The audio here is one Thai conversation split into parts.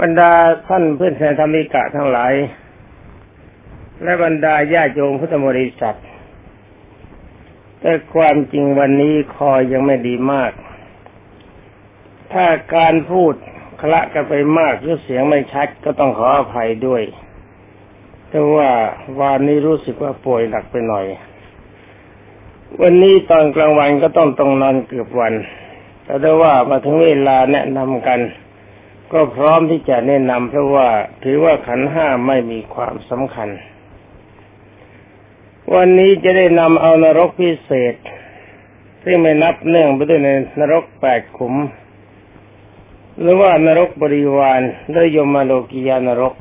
บรรดาท่านเพื่อนแทนธรรมิกะทั้งหลาย และบรรดาญาโยมพุทธบริษัท แต่ความจริงวันนี้คอยยังไม่ดีมาก ถ้าการพูดคละกันไปมากหรือเสียงไม่ชัดก็ต้องขออภัยด้วยแต่ว่าวันนี้รู้สึกว่าป่วยหนักไปหน่อย วันนี้ตอนกลางวันก็ต้องต้องนอนเกือบวัน แต่ได้ว่ามาถึงเวลาแนะนำกัน ก็พร้อมที่จะแนะนำเพราะว่าถือว่าขันห้าไม่มีความสำคัญ วันนี้จะได้นำเอานรกพิเศษ ซึ่งไม่นับเนื่องไปด้วยในนรกแปดขุม หรือว่านรกบริวารหรือยมโลกียานรก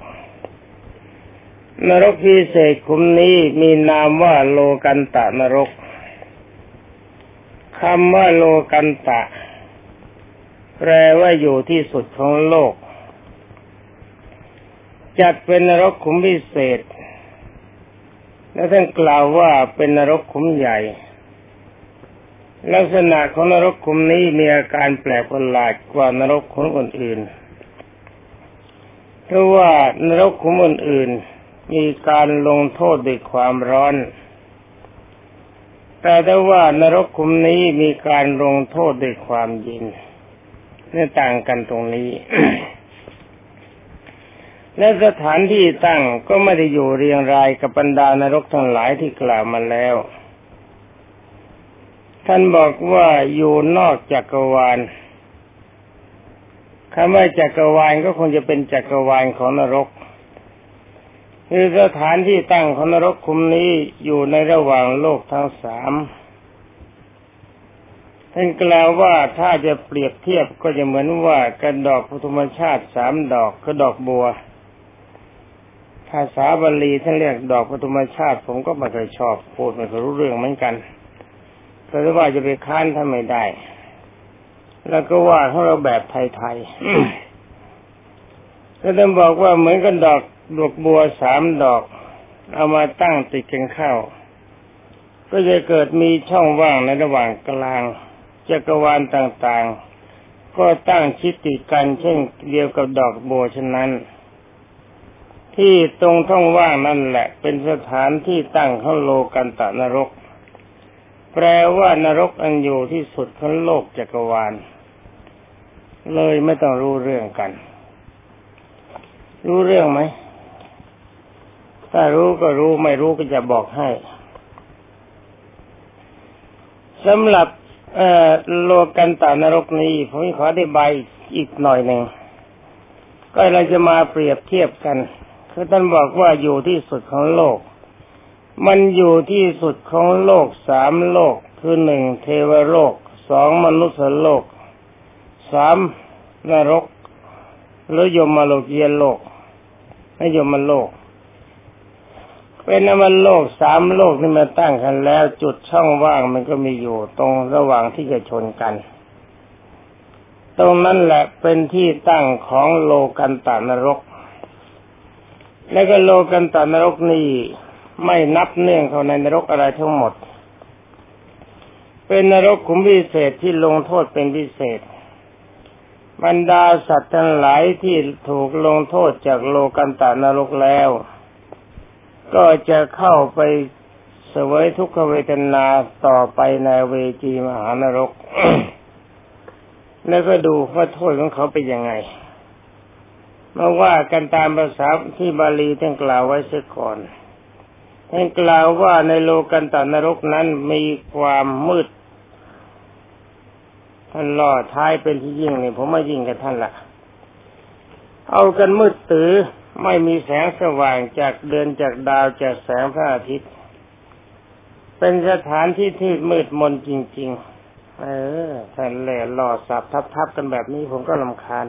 นรกพิเศษขุมนี้มีนามว่าโลกันตะนรกคำว่าโลกันตะ แปลว่าอยู่ที่สุดของโลก จัดเป็นนรกขุมพิเศษ และท่านกล่าวว่าเป็นนรกขุมใหญ่ ลักษณะของนรกขุมนี้มีอาการแปลกประหลาดกว่านรกขุมอื่นเพราะว่านรกขุมอื่นมีการลงโทษด้วยความร้อน แต่ได้ว่านรกขุมนี้มีการลงโทษด้วยความเย็น เนี่ยต่างกันตรงนี้และสถานที่ตั้งก็ไม่ได้อยู่เรียงรายกับบรรดานรกทั้งหลายที่กล่าวมาแล้ว ท่านบอกว่าอยู่นอกจักรวาลคำว่าจักรวาลก็คงจะเป็นจักรวาลของนรกคือสถานที่ตั้งของนรกคุมนี้อยู่ในระหว่างโลกทั้งสาม ท่านกล่าวว่าถ้าจะเปรียบเทียบก็จะเหมือนว่ากระดอกพุทธมชาติสามดอกก็ดอกบัว ภาษาบาลีท่านเรียกดอกพุทธมชาติ ผมก็ไม่เคยชอบพูดไม่เคยรู้เรื่องเหมือนกันแต่ว่าจะไปค้านท่านไม่ได้ แล้วก็ว่าของเราแบบไทยๆก็ท่านบอกว่าเหมือนกันดอกดอกบัวสามดอก เอามาตั้งติดกันเข้า ก็จะเกิดมีช่องว่างในระหว่างกลาง จักรวาลต่างๆ ก็ตั้งชิดติดกันเช่นเดียวกับดอกโบฉะนั้น ที่ตรงท่องว่างนั่นแหละ เป็นสถานที่ตั้งของโลกันตะนรก แปลว่านรกอันอยู่ที่สุดของโลกจักรวาล เลยไม่ต้องรู้เรื่องกัน รู้เรื่องไหมถ้ารู้ก็รู้ไม่รู้ก็จะบอกให้สำหรับ โลกันตานรกนี้ผมขอได้ใบอีกหน่อยหนึ่งก็เราจะมาเปรียบเทียบกัน คือท่านบอกว่าอยู่ที่สุดของโลก มันอยู่ที่สุดของโลกสามโลก คือหนึ่งเทวโลกสองมนุษย์โลกสามนรกหรือยมโลกียโลกไม่ยมโลก เป็นน้ำมันโลกสามโลกที่มาตั้งกันแล้ว จุดช่องว่างมันก็มีอยู่ตรงระหว่างที่จะชนกัน ตรงนั้นแหละเป็นที่ตั้งของโลกันตานรก และก็โลกันตานรกนี่ไม่นับเนื่องเขาในนรกอะไรทั้งหมด เป็นนรกขุมพิเศษที่ลงโทษเป็นพิเศษบรรดาสัตว์ทั้งหลายที่ถูกลงโทษจากโลกันตานรกแล้ว ก็จะเข้าไปเสวยทุกขเวทนาต่อไปในเวจีมหานรก แล้วก็ดูว่าโทษของเขาเป็นยังไงมาว่ากันตามภาษาที่บาลีท่านกล่าวไว้เสียก่อนท่านกล่าวว่าในโลกันตานรกนั้นมีความมืด ท่านล่อท้ายเป็นที่ยิ่งนี่ยผมไม่ยิ่งกับท่านละเอากันมืดตื้อ ไม่มีแสงสว่างจากเดือนจากดาวจากแสงพระอาทิตย์ เป็นสถานที่ที่มืดมนจริง ๆ เออท่านเล่หล่อสับทับๆกันแบบนี้ผมก็ลำคาญ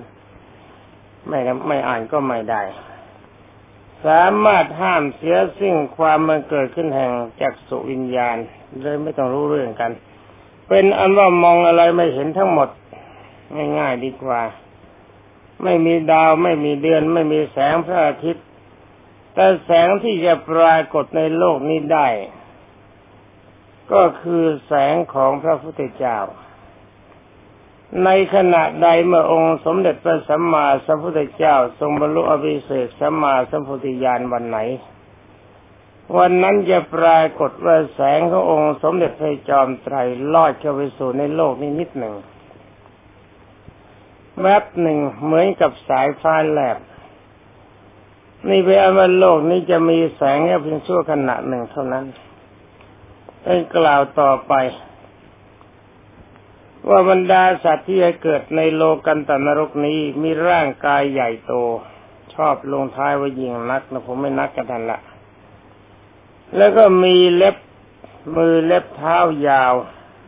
ไม่ไม่อ่านก็ไม่ได้ สามารถห้ามเสียสิ่งความมันเกิดขึ้นแห่งจากสุวิญญาณ เลยไม่ต้องรู้เรื่องกัน เป็นอันว่ามองอะไรไม่เห็นทั้งหมด ง่ายๆดีกว่า ไม่มีดาวไม่มีเดือน ไม่มีแสงพระอาทิตย์ แต่แสงที่จะปรากฏในโลกนี้ได้ ก็คือแสงของพระพุทธเจ้า ในขณะใดเมื่อองค์สมเด็จพระสัมมาสัมพุทธเจ้า ทรงบรรลุอภิเศกสัมมาสัมพุทธญาณวันไหนวันนั้นจะปรากฏว่าแสงขององค์สมเด็จพระจอมไตรลอดเข้าไปสู่ในโลกนี้นิดหนึ่ง แวบหนึ่งเหมือนกับสายฟ้าแลบ นี่เป็นอันว่าโลกนี้จะมีแสงแค่เพียงชั่วขณะหนึ่งเท่านั้นให้กล่าวต่อไป ว่าบรรดาสัตว์ที่จะเกิดในโลกันตนรกนี้มีร่างกายใหญ่โต ชอบลงท้ายว่ายิงนักนะผมไม่นักกันทันละ แล้วก็มีเล็บมือเล็บเท้ายาว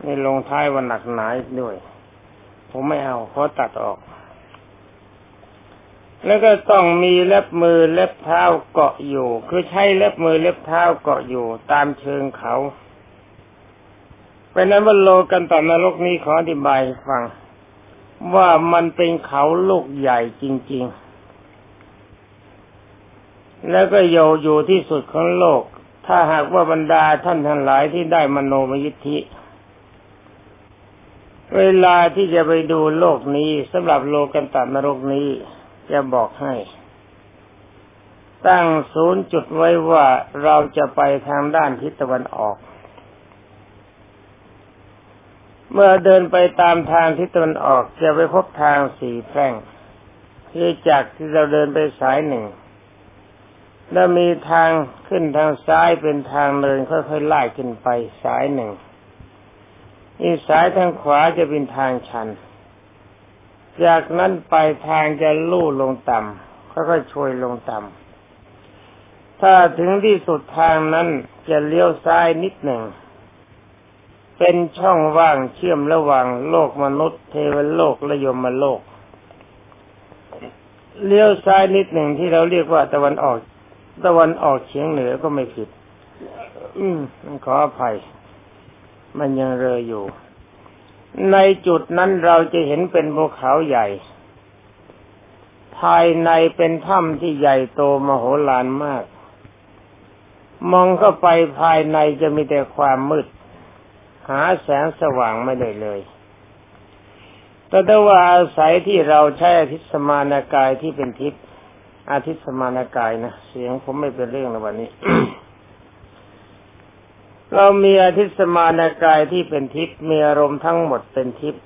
ในลงท้ายว่าหนักหนาด้วย ผมไม่เอาเพราะตัดออก แล้วก็ต้องมีเล็บมือเล็บเท้าเกาะอยู่ คือใช้เล็บมือเล็บเท้าเกาะอยู่ ตามเชิงเขาเป็นนั้นว่าโลกันตอนรกนี้ขออธิบายฟัง ว่ามันเป็นเขาลูกใหญ่จริง ๆ แล้วก็โยอยู่ที่สุดของโลก ถ้าหากว่าบรรดาท่านทั้งหลายที่ได้มโนมยิทธิ เวลาที่จะไปดูโลกนี้สำหรับโลกันตานรกนี้จะบอกให้ ตั้งศูนย์จุดไว้ว่าเราจะไปทางด้านทิศตะวันออก เมื่อเดินไปตามทางทิศตะวันออกจะไปพบทางสี่แพร่งคือจากที่เราเดินไปสายหนึ่ง แล้วมีทางขึ้นทางซ้ายเป็นทางเดินค่อยๆไล่ขึ้นไปสายหนึ่ง อีสายทางขวาจะเป็นทางชัน จากนั้นไปทางจะลู่ลงต่ำค่อยๆช่วยลงต่ำถ้าถึงที่สุดทางนั้นจะเลี้ยวซ้ายนิดหนึ่ง เป็นช่องว่างเชื่อมระหว่างโลกมนุษย์ เทวโลกและยมโลก เลี้ยวซ้ายนิดหนึ่งที่เราเรียกว่าตะวันออก ตะวันออกเฉียงเหนือก็ไม่ผิด อืมขออภัย มันยังเรออยู่ ในจุดนั้นเราจะเห็นเป็นภูเขาใหญ่ ภายในเป็นถ้ำที่ใหญ่โตมโหฬารมาก มองเข้าไปภายในจะมีแต่ความมืด หาแสงสว่างไม่ได้เลยแต่ถ้าว่าอาศัยที่เราใช้อาทิสมานากายที่เป็นทิพย์อาทิตสมานากายนะเสียงผมไม่เป็นเรื่องในวันนี้ เรามีอาทิตสมานกายที่เป็นทิพย์มีอารมณ์ทั้งหมดเป็นทิพย์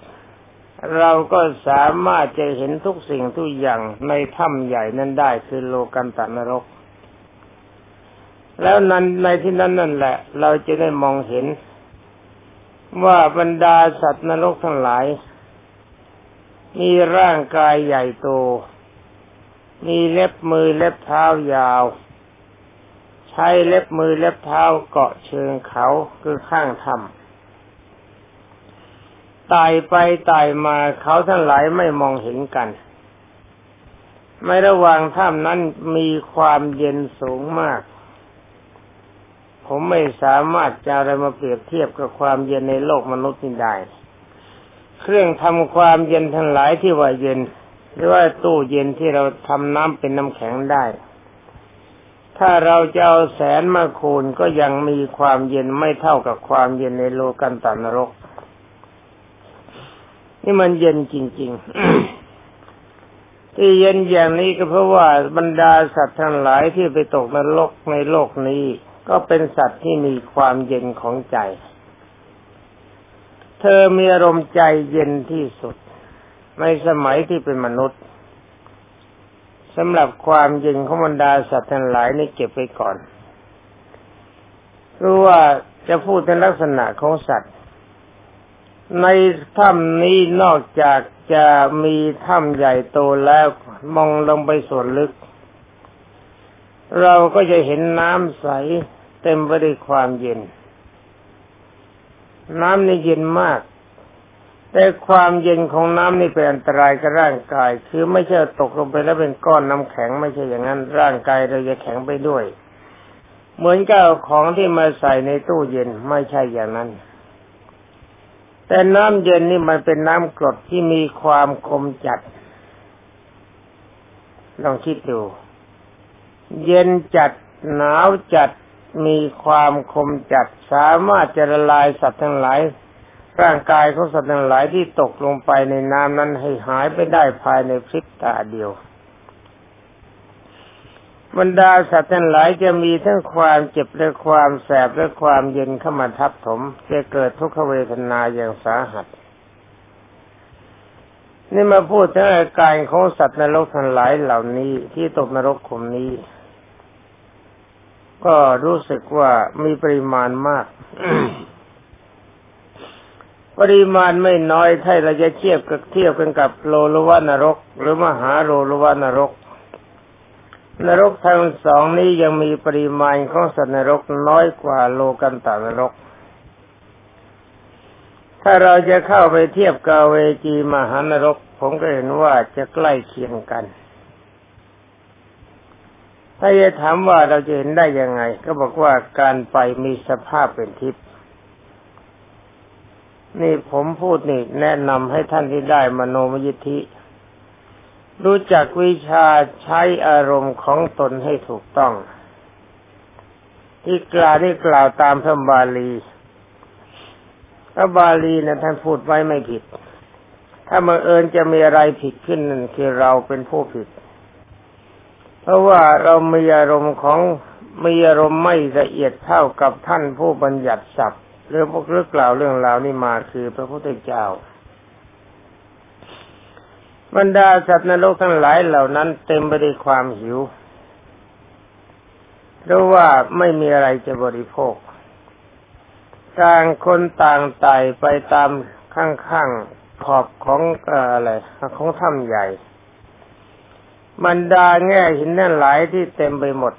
เราก็สามารถจะเห็นทุกสิ่งทุกอย่างในถ้ำใหญ่นั้นได้คือโลกันตนรก แล้วนั้นในที่นั้นนั่นแหละ เราจะได้มองเห็น ว่าบรรดาสัตว์นรกทั้งหลาย มีร่างกายใหญ่โต มีเล็บมือเล็บเท้ายาว ใช้เล็บมือเล็บเท้าเกาะเชิงเขาคือข้างถ้ำตายไปตายมาเขาทั้งหลายไม่มองเห็นกัน ไม่ระหว่างถ้ำนั้นมีความเย็นสูงมาก ผมไม่สามารถจะอะไรมาเปรียบเทียบกับความเย็นในโลกมนุษย์นี้ได้ เครื่องทำความเย็นทั้งหลายที่ว่าเย็นหรือว่าตู้เย็นที่เราทำน้ำเป็นน้ำแข็งได้ ถ้าเราจะเอาแสนมาคูณก็ยังมีความเย็นไม่เท่ากับความเย็นในโลกันตานรก นี่มันเย็นจริง ๆ ที่เย็นอย่างนี้ก็เพราะว่าบรรดาสัตว์ทั้งหลายที่ไปตกนรกในโลกนี้ ก็เป็นสัตว์ที่มีความเย็นของใจ เธอมีอารมณ์ใจเย็นที่สุด ในสมัยที่เป็นมนุษย์ สำหรับความเยิงของบรรดาสัตว์ทั้งหลายนี่เก็บไว้ก่อนรู้ว่าจะพูดในลักษณะของสัตว์ ในถ้ำนี้นอกจากจะมีถ้ำใหญ่โตแล้วมองลงไปส่วนลึก เราก็จะเห็นน้ำใสเต็มไปด้วยความเย็น น้ำนี่เย็นมาก แต่ความเย็นของน้ำนี่เป็นอันตรายกับร่างกาย คือไม่ใช่ตกลงไปแล้วเป็นก้อนน้ำแข็งไม่ใช่อย่างนั้น ร่างกายเราจะแข็งไปด้วย เหมือนกับของที่มาใส่ในตู้เย็นไม่ใช่อย่างนั้น แต่น้ำเย็นนี่มันเป็นน้ำกรดที่มีความคมจัด ลองคิดดู เย็นจัดหนาวจัดมีความคมจัดสามารถจะละลายสัตว์ทั้งหลาย ร่างกายของสัตว์ทั้งหลายที่ตกลงไปในน้ำนั้นให้หายไปได้ภายในพริบตาเดียวบรรดาสัตว์ทั้งหลายจะมีทั้งความเจ็บและความแสบและความเย็นเข้ามาทับถมจะเกิดทุกขเวทนาอย่างสาหัส นี่มาพูดถึงอาการของสัตว์นรกทั้งหลายเหล่านี้ที่ตกนรกขุมนี้ ก็รู้สึกว่ามีปริมาณมาก ปริมาณไม่น้อยถ้าเราจะเทียบกับเทียบกันกับโลลวานรก หรือมหาโลลวานรก นรกทั้งสองนี้ยังมีปริมาณของสัตว์นรกน้อยกว่าโลกันตานรก ถ้าเราจะเข้าไปเทียบกับเวจีมหานรก ผมก็เห็นว่าจะใกล้เคียงกัน ถ้าจะถามว่าเราจะเห็นได้ยังไง ก็บอกว่าการไปมีสภาพเป็นทิพย์ นี่ผมพูดนี่แนะนำให้ท่านที่ได้มโนมยิทธิ รู้จักวิชาใช้อารมณ์ของตนให้ถูกต้อง ที่กล่าวนี่กล่าวตามพระบาลีพระบาลีนะท่านพูดไว้ไม่ผิด ถ้าเมื่อเอิญจะมีอะไรผิดขึ้นนั่นคือเราเป็นผู้ผิด เพราะว่าเรามีอารมณ์ของมีอารมณ์ไม่ละเอียดเท่ากับท่านผู้บัญญัติศัพท์ เรื่องพวกเรื่องกล่าวเรื่องราวนี่มาคือพระพุทธเจ้า บรรดาสัตว์นรกทั้งหลายเหล่านั้นเต็มไปด้วยความหิว เพราะว่าไม่มีอะไรจะบริโภค ต่างคนต่างไต่ไปตามข้างๆขอบของอะไรของถ้ำใหญ่บรรดาแง่หินนั่นหลายที่เต็มไปหมด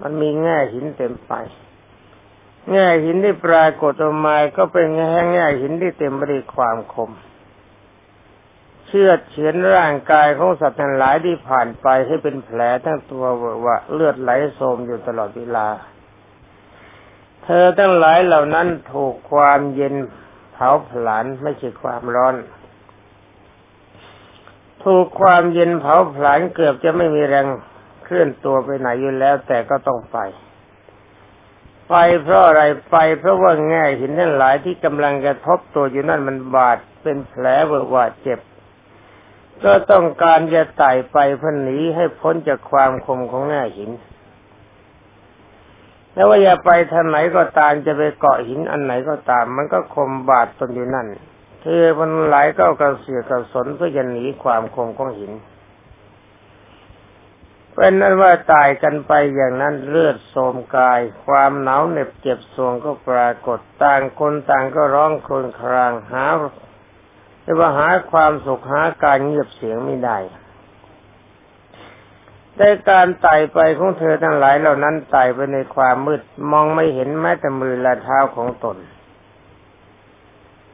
มันมีแง่หินเต็มไป แง่หินที่ปรากฏออกมาก็เป็นแง่แง่หินที่เต็มไปด้วยความคม เชื่อเฉือนร่างกายของสัตว์ทั้งหลายที่ผ่านไปให้เป็นแผลทั้งตัวว่าเลือดไหลโสมอยู่ตลอดเวลา เธอทั้งหลายเหล่านั้นถูกความเย็นเผาผลาญไม่ใช่ความร้อน ถูกความเย็นเผาผลาญเกือบจะไม่มีแรงเคลื่อนตัวไปไหนอยู่แล้ว แต่ก็ต้องไป ไปเพราะอะไรไปเพราะว่าแง่หินทั้งหลายที่กำลังกระทบตัวอยู่นั่นมันบาดเป็นแผลเวอะวาดเจ็บ ก็ต้องการจะไต่ไปเพื่อหนีให้พ้นจากความคมของแง่หิน แล้วว่าอย่าไปทางไหนก็ตามจะไปเกาะหินอันไหนก็ตาม มันก็คมบาดตนอยู่นั่นเธอมันหลายก็กระเสือกกระสนเพื่อจะหนีความคมของหิน เป็นนั้นว่าตายกันไปอย่างนั้นเลือดโสมกาย ความหนาวเหน็บเจ็บสวงก็ปรากฏต่างคนต่างก็ร้องครวญครางหาแต่ว่าหาความสุขหาการเงียบเสียงไม่ได้ได้การไต่ไปของเธอทั้งหลายเหล่านั้นไต่ไปในความมืดมองไม่เห็นแม้แต่มือและเท้าของตน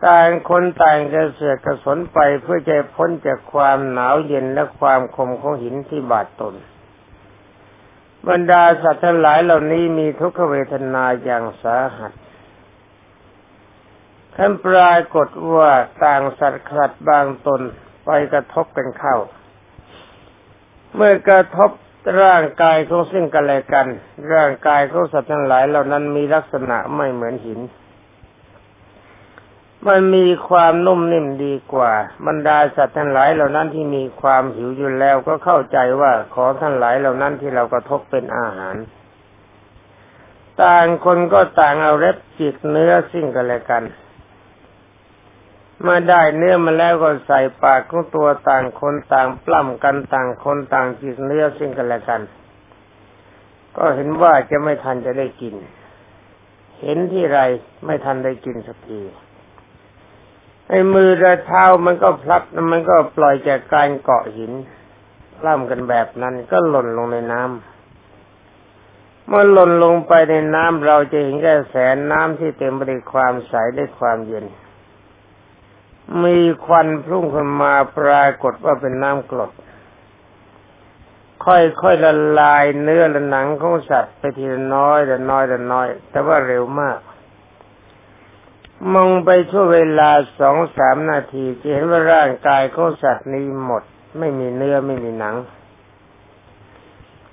ต่างคนต่างจะเสือกกระสนไปเพื่อจะพ้นจากความหนาวเย็นและความคมของหินที่บาดตน บรรดาสัตว์ทั้งหลายเหล่านี้มีทุกขเวทนาอย่างสาหัสท่านปรากฏว่าต่างสัตว์ขัดบางตนไปกระทบกันเข้า เมื่อกระทบร่างกายของซึ่งกันและกัน ร่างกายของสัตว์ทั้งหลายเหล่านั้นมีลักษณะไม่เหมือนหิน มันมีความนุ่มนิ่มดีกว่า บรรดาสัตว์ทั้งหลายเหล่านั้นที่มีความหิวอยู่แล้วก็เข้าใจว่าของทั้งหลายเหล่านั้นที่เรากระทบเป็นอาหาร ต่างคนก็ต่างเอาเล็บจิกเนื้อสิ่งกันและกัน เมื่อได้เนื้อมาแล้วก็ใส่ปากของตัวต่างคนต่างปล้ำกันต่างคนต่างจิกเนื้อสิ่งกันและกัน ก็เห็นว่าจะไม่ทันจะได้กิน เห็นที่ไรไม่ทันได้กินสักที ไอ้มือและเท้ามันก็พลัดมันก็ปล่อยจากการเกาะหินล่ำกันแบบนั้นก็หล่นลงในน้ำเมื่อหล่นลงไปในน้ำเราจะเห็นแค่แสนน้ำที่เต็มไปด้วยความใสด้วยความเย็น มีควันพุ่งขึ้นมาปรากฏว่าเป็นน้ำกรดค่อยๆละลายเนื้อและหนังของสัตว์ไปทีละน้อยแต่น้อยแต่น้อย แต่ว่าเร็วมาก มองไปช่วเวลาสองสามนาทีจะเห็นว่าร่างกายของสัตว์นี้หมด ไม่มีเนื้อไม่มีหนัง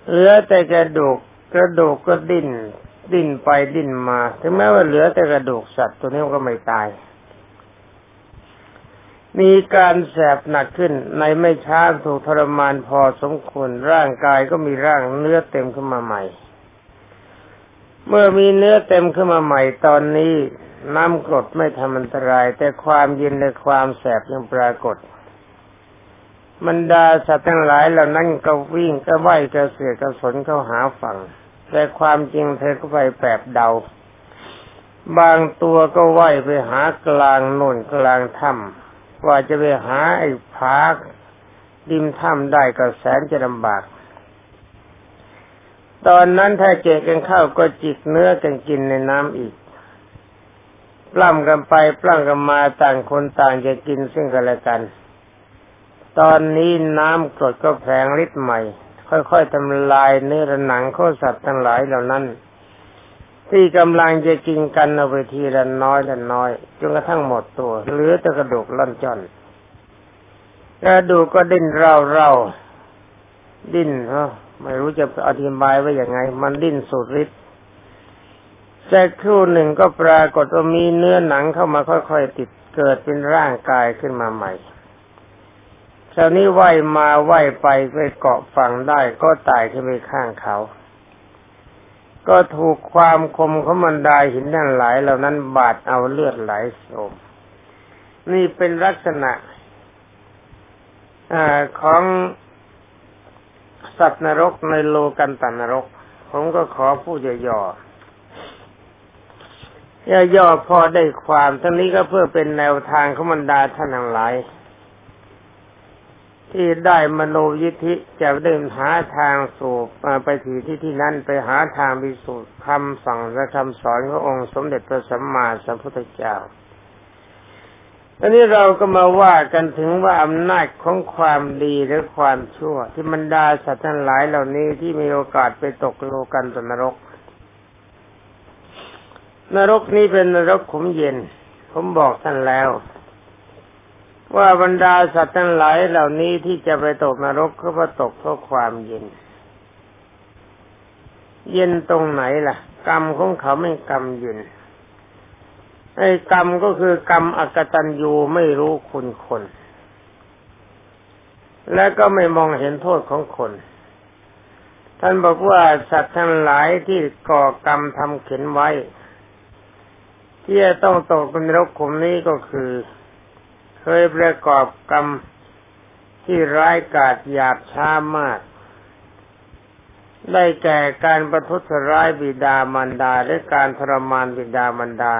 เหลือแต่กระดูกกระดูกก็ดิ้นดิ้นไปดิ้นมา ถึงแม้ว่าเหลือแต่กระดูกสัตว์ตัวนี้ก็ไม่ตาย มีการแสบหนักขึ้นในไม่ช้าถูกทรมานพอสมควรร่างกายก็มีร่างเนื้อเต็มขึ้นมาใหม่ เมื่อมีเนื้อเต็มขึ้นมาใหม่ตอนนี้ น้ำกรดไม่ทำอันตราย แต่ความเย็นและความแสบยังปรากฏมันดาสัตว์ทั้งหลายเหล่านั้นก็วิ่งก็ไหวก็เสือกระสนเข้าหาฝั่ง แต่ความจริงเธอก็ไปแปบเดา บางตัวก็ไหวไปหากลางโน่นกลางถ้ำว่าจะไปหาไอ้ผาดิมถ้ำได้ก็แสนจะลำบาก ตอนนั้นถ้าเจกันเข้าก็จิกเนื้อกันกินในน้ำอีก ปล้ำกันไปปล้ำกันมาต่างคนต่างจะกินซึ่งกันและกัน ตอนนี้น้ำกรดก็แผงฤทธิ์ใหม่ ค่อยๆทำลายเนื้อหนังข้อสัตว์ทั้งหลายเหล่านั้น ที่กำลังจะกินกันเอาไปทีละน้อยละน้อยจนกระทั่งหมดตัว เหลือแต่กระดูกล่อนจอนกระดูกก็ดิ้นเร่าเร่าดิ้นเนาะไม่รู้จะอธิบายว่าอย่างไง มันดิ้นสุดฤทธิ์ แต่ครู่หนึ่งก็ปรากฏว่ามีเนื้อหนังเข้ามาค่อยๆติดเกิดเป็นร่างกายขึ้นมาใหม่คราวนี้ไหวมาไหวไปไปเกาะฝั่งได้ก็ตายขึ้นไปข้างเขา ก็ถูกความคมของมันดาหินนั่นหลายเหล่านั้นบาดเอาเลือดไหลโสม นี่เป็นลักษณะอของสัตว์นรกในโลกันตันนรก ผมก็ขอพูดย่อๆ ย่อๆพอได้ความทั้งนี้ก็เพื่อเป็นแนวทางขมันดาท่านทั้งหลาย ที่ได้มโนยิธิจะเดินหาทางสู่ไปถีที่ที่นั้นไปหาทางวิสุทธิคำสั่งและคำสอนขององค์สมเด็จพระสัมมาสัมพุทธเจ้าอันนี้เราก็มาว่ากันถึงว่าอำนาจของความดีหรือความชั่ว ที่มันดาสัตว์ทั้งหลายเหล่านี้ที่มีโอกาสไปตกโลกันตนรก นรกนี้เป็นนรกขุมเย็น ผมบอกท่านแล้ว ว่าบรรดาสัตว์ทั้งหลายเหล่านี้ที่จะไปตกนรกก็เพราะตกเพราะความเย็น เย็นตรงไหนล่ะ กรรมของเขาไม่กรรมเย็นไอ้กรรมก็คือกรรมอกตัญญูไม่รู้คุณคน และก็ไม่มองเห็นโทษของคน ท่านบอกว่าสัตว์ทั้งหลายที่ก่อกรรมทำเข็นไว้ ที่จะต้องตกเป็นรกขุมนี้ก็คือ เคยประกอบกรรมที่ร้ายกาจหยาบช้ามาก ได้แก่การประทุษร้ายบิดามารดาและการทรมานบิดามารดา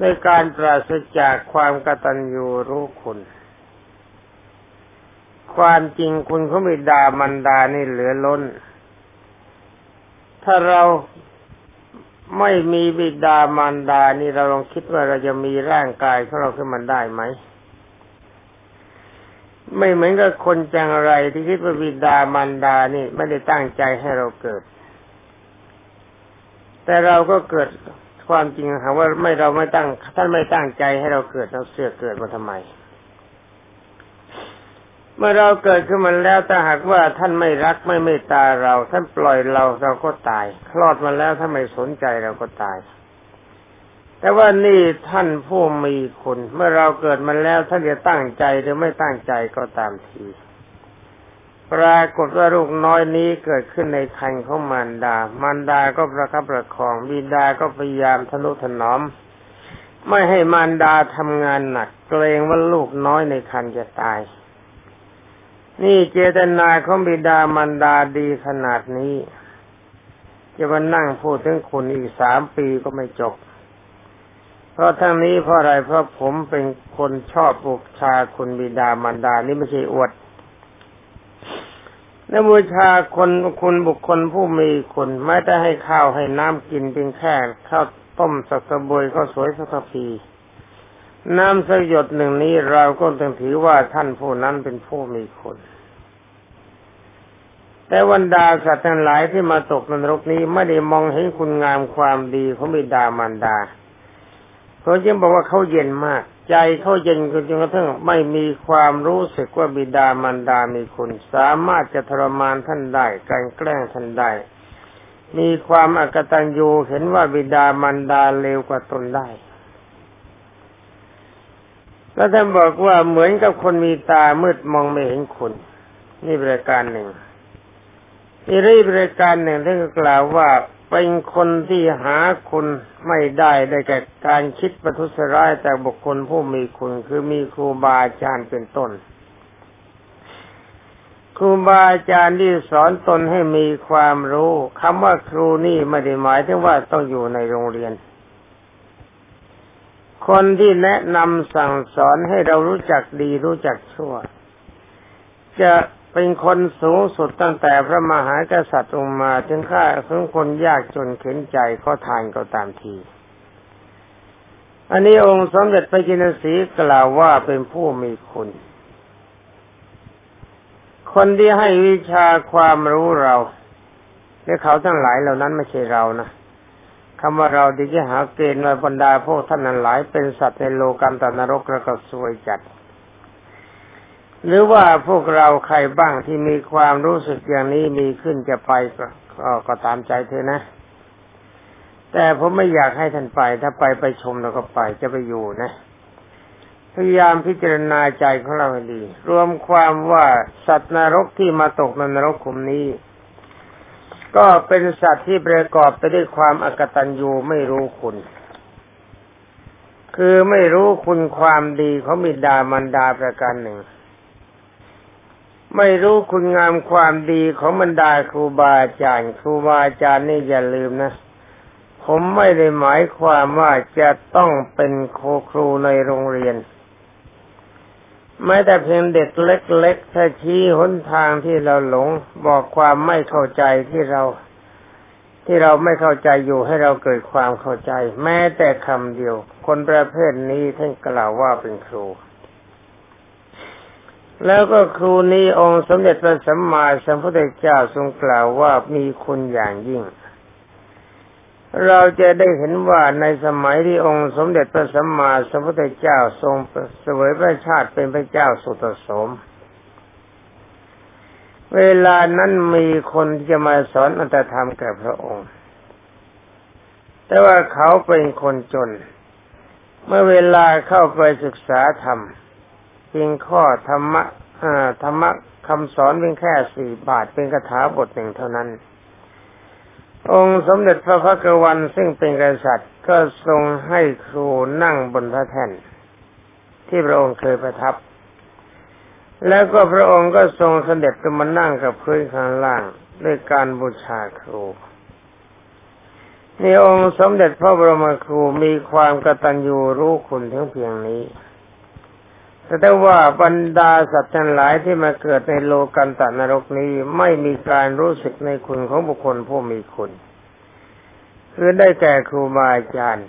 ด้วยการปราศจากความกตัญญูรู้คุณ ความจริงคุณของบิดามารดานี่เหลือล้น ถ้าเรา ไม่มีบิดามารดา นี่เราลองคิดว่าเราจะมีร่างกายของเราขึ้นมาได้ไหม ไม่เหมือนกับคนจังไรที่คิดว่าบิดามารดานี่ไม่ได้ตั้งใจให้เราเกิด แต่เราก็เกิดความจริงค่ะว่าไม่เราไม่ตั้งท่านไม่ตั้งใจให้เราเกิดเราเสือเกิดมาทำไม เมื่อเราเกิดขึ้นมาแล้วถ้าหากว่าท่านไม่รักไม่เมตตาเรา ท่านปล่อยเราเราก็ตาย คลอดมาแล้วถ้านไม่สนใจเราก็ตาย แต่ว่านี่ท่านผู้มีคุณ เมื่อเราเกิดมาแล้วท่านจะตั้งใจหรือไม่ตั้งใจก็ตามที ปรากฏว่าลูกน้อยนี้เกิดขึ้นในคันของมารดา มารดาก็ประคับประคองบิดาก็พยายามทนุถนอม ไม่ให้มารดาทำงานหนัก เกรงว่าลูกน้อยในคันจะตาย นี่เจตนาของบิดามารดาดีขนาดนี้ จะมานั่งพูดถึงคุณอีกสามปีก็ไม่จบ เพราะทั้งนี้เพราะอะไรเพราะผมเป็นคนชอบบูชาคุณบิดามารดานี่ไม่ใช่อวดนบูชาคนคุณบุคคลผู้มีคุณไม่ได้ให้ข้าวให้น้ำกินเพียงแค่ข้าวต้มสักสบวยข้าวสวยสักพี น้ำสยดหนึ่งนี้เราก็ต้องถือว่าท่านผู้นั้นเป็นผู้มีคุณแต่วันดาสัตว์ทั้งหลายที่มาตกนรกนี้ไม่ได้มองเห็นคุณงามความดีของบิดามารดาเขาจึงบอกว่าเขาเย็นมาก ใจเขาเย็นจนกระทั่งไม่มีความรู้สึกว่าบิดามารดามีคุณสามารถจะทรมานท่านได้การแกล้งท่านได้มีความอกตัญญูเห็นว่าบิดามารดาเลวกว่าตนได้ แล้วท่านบอกว่าเหมือนกับคนมีตามืดมองไม่เห็นคุณนี่บริการหนึ่งอีรีบริการหนึ่งท่านก็กล่าวว่าเป็นคนที่หาคุณไม่ได้ได้แก่การคิดประทุษร้ายแต่บุคคลผู้มีคุณคือมีครูบาอาจารย์เป็นต้น ครูบาอาจารย์ที่สอนตนให้มีความรู้คำว่าครูนี่ไม่ได้หมายถึงว่าต้องอยู่ในโรงเรียน คนที่แนะนำสั่งสอนให้เรารู้จักดีรู้จักชั่ว จะเป็นคนสูงสุดตั้งแต่พระมหากษัตริย์องมาถึงข้าถึงคนยากจนเข็นใจก็ทานก็ตามที อันนี้องค์สมเด็จพระจินสีกล่าวว่าเป็นผู้มีคุณ คนที่ให้วิชาความรู้เราและเขาทั้งหลายเหล่านั้นไม่ใช่เรานะ คำว่าเราดีจะหาเกณฑ์มาบรรดาพวกท่านนั้นหลาย เป็นสัตว์ในโลกันตนรกแล้วก็สวยจัด หรือว่าพวกเราใครบ้างที่มีความรู้สึกอย่างนี้มีขึ้นจะไปก็ก็ตามใจเธอนะ แต่ผมไม่อยากให้ท่านไป ถ้าไปไปชมแล้วก็ไปจะไปอยู่นะ พยายามพิจารณาใจของเราให้ดี รวมความว่าสัตว์นรกที่มาตกในนรกขุมนี้ ก็เป็นสัตว์ที่ประกอบไปด้วยความอกตัญญูไม่รู้คุณ คือไม่รู้คุณความดีเขามีดามันดาประการหนึ่ง ไม่รู้คุณงามความดีของบรรดาครูบาอาจารย์ ครูบาอาจารย์นี่อย่าลืมนะ ผมไม่ได้หมายความว่าจะต้องเป็นโคครูในโรงเรียน แม้แต่เพียงเด็กเล็กๆถ้าชี้หนทางที่เราหลงบอกความไม่เข้าใจที่เรา ที่เราไม่เข้าใจอยู่ให้เราเกิดความเข้าใจ แม้แต่คำเดียว คนประเภทนี้ท่านกล่าวว่าเป็นครู แล้วก็ครูนี้องค์สมเด็จพระสัมมาสัมพุทธเจ้าทรงกล่าวว่ามีคุณอย่างยิ่ง เราจะได้เห็นว่าในสมัยที่องค์สมเด็จพระสัมมาสัมพุทธเจ้าทรงเสวยพระชาติเป็นพระเจ้าสุตโสม เวลานั้นมีคนที่จะมาสอนอัตธรรมแก่พระองค์ แต่ว่าเขาเป็นคนจน เมื่อเวลาเข้าไปศึกษาธรรมเพียงข้อธรรมะธรรมะคำสอนเพียงแค่สี่บาทเป็นคาถาบทหนึ่งเท่านั้น องค์สมเด็จพระพักวันซึ่งเป็นกษัตริย์ก็ทรงให้ครูนั่งบนพระแท่นที่พระองค์เคยประทับ แล้วก็พระองค์ก็ทรงเสด็จขึ้นมานั่งกับพื้นข้างล่างด้วยการบูชาครูในองค์สมเด็จพระบรมครูมีความกตัญญูรู้คุณทั้งเพียงนี้ แต่ว่าบรรดาสัตว์ทั้งหลายที่มาเกิดในโลกันตนรกนี้ไม่มีการรู้สึกในคุณของบุคคลผู้มีคุณคือได้แก่ครูบาอาจารย์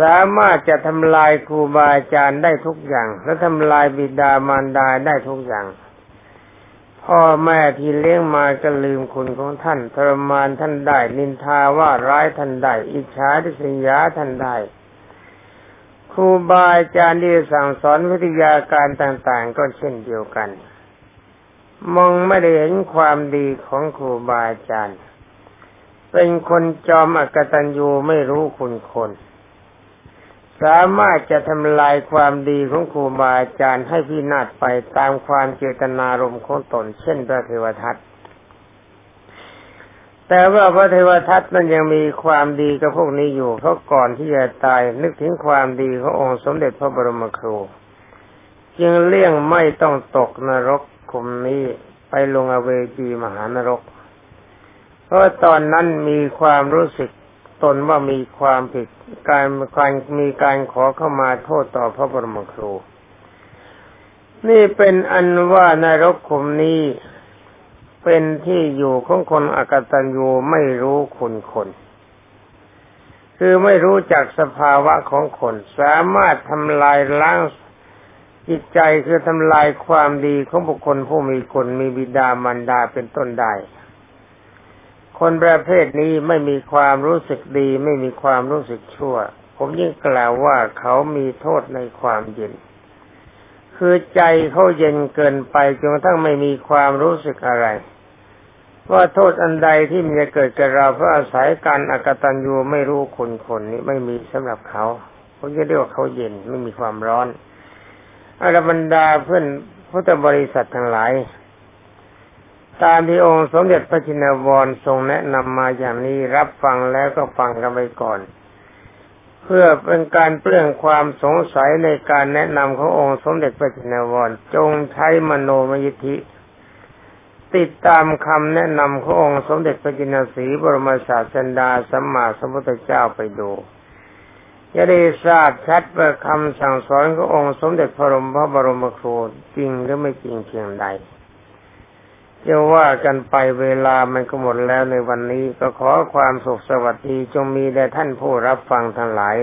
สามารถจะทำลายครูบาอาจารย์ได้ทุกอย่าง และทำลายบิดามารดาได้ทุกอย่าง พ่อแม่ที่เลี้ยงมาก็ลืมคุณของท่านทรมานท่านได้ นินทาว่าร้ายท่านได้ อิจฉาทิษยาท่านได้ รูบาอาจารย์ที่สั่งสอนวิทยาการต่างๆ ก็เช่นเดียวกัน มองไม่ได้เห็นความดีของครูบาอาจารย์ เป็นคนจอมอกตัญญูไม่รู้คุณคน สามารถจะทำลายความดีของครูบาอาจารย์ให้พินาศไปตามความเจตนารมณ์ของตน เช่นพระเทวทัต แต่ว่าพระเทวทัตมันยังมีความดีกับพวกนี้อยู่เขาก่อนที่จะตายนึกถึงความดีขององค์สมเด็จพระบรมครู จึงเลี่ยงไม่ต้องตกนรกคุมนี้ไปลงอเวจีมหานรก เพราะตอนนั้นมีความรู้สึกตนว่ามีความผิดการการมีการขอเข้ามาโทษต่อพระบรมครู นี่เป็นอันว่านรกคุมนี้ เป็นที่อยู่ของคนอกตัญญูไม่รู้คุณคน คือไม่รู้จักสภาวะของคน สามารถทำลายล้างจิตใจคือทำลายความดีของบุคคลผู้มีคนมีบิดามารดาเป็นต้นได้คนประเภทนี้ไม่มีความรู้สึกดี ไม่มีความรู้สึกชั่ว ผมยิ่งกล่าวว่าเขามีโทษในความเย็น คือใจเขาเย็นเกินไปจนกระทั่งไม่มีความรู้สึกอะไร ว่าโทษอันใดที่มันจะเกิดกับเราเพราะอาศัยการอกตัญญูไม่รู้คนคนนี้ไม่มีสำหรับเขาเขาจะเรียกว่าเขาเย็นไม่มีความร้อนอรบรรดาเพื่อนพุทธบริษัททั้งหลาย ตามที่องค์สมเด็จพระจินวรทรงแนะนำมาอย่างนี้รับฟังแล้วก็ฟังกันไปก่อน เพื่อเป็นการเปลื้องความสงสัยในการแนะนำขององค์สมเด็จพระจินวร จงใช้มโนมยิทธิ ติดตามคำแนะนำขององค์สมเด็จพระจินสีบรมศาสดาสัมมาสัมพุทธเจ้าไปดูจะได้ทราบชัดว่าคำสั่งสอนขององค์สมเด็จพระรมพระบรมครูจริงหรือไม่จริงเพียงใด จะว่ากันไปเวลามันก็หมดแล้วในวันนี้ ก็ขอความสุขสวัสดีจงมีแด่ท่านผู้รับฟังทั้งหลาย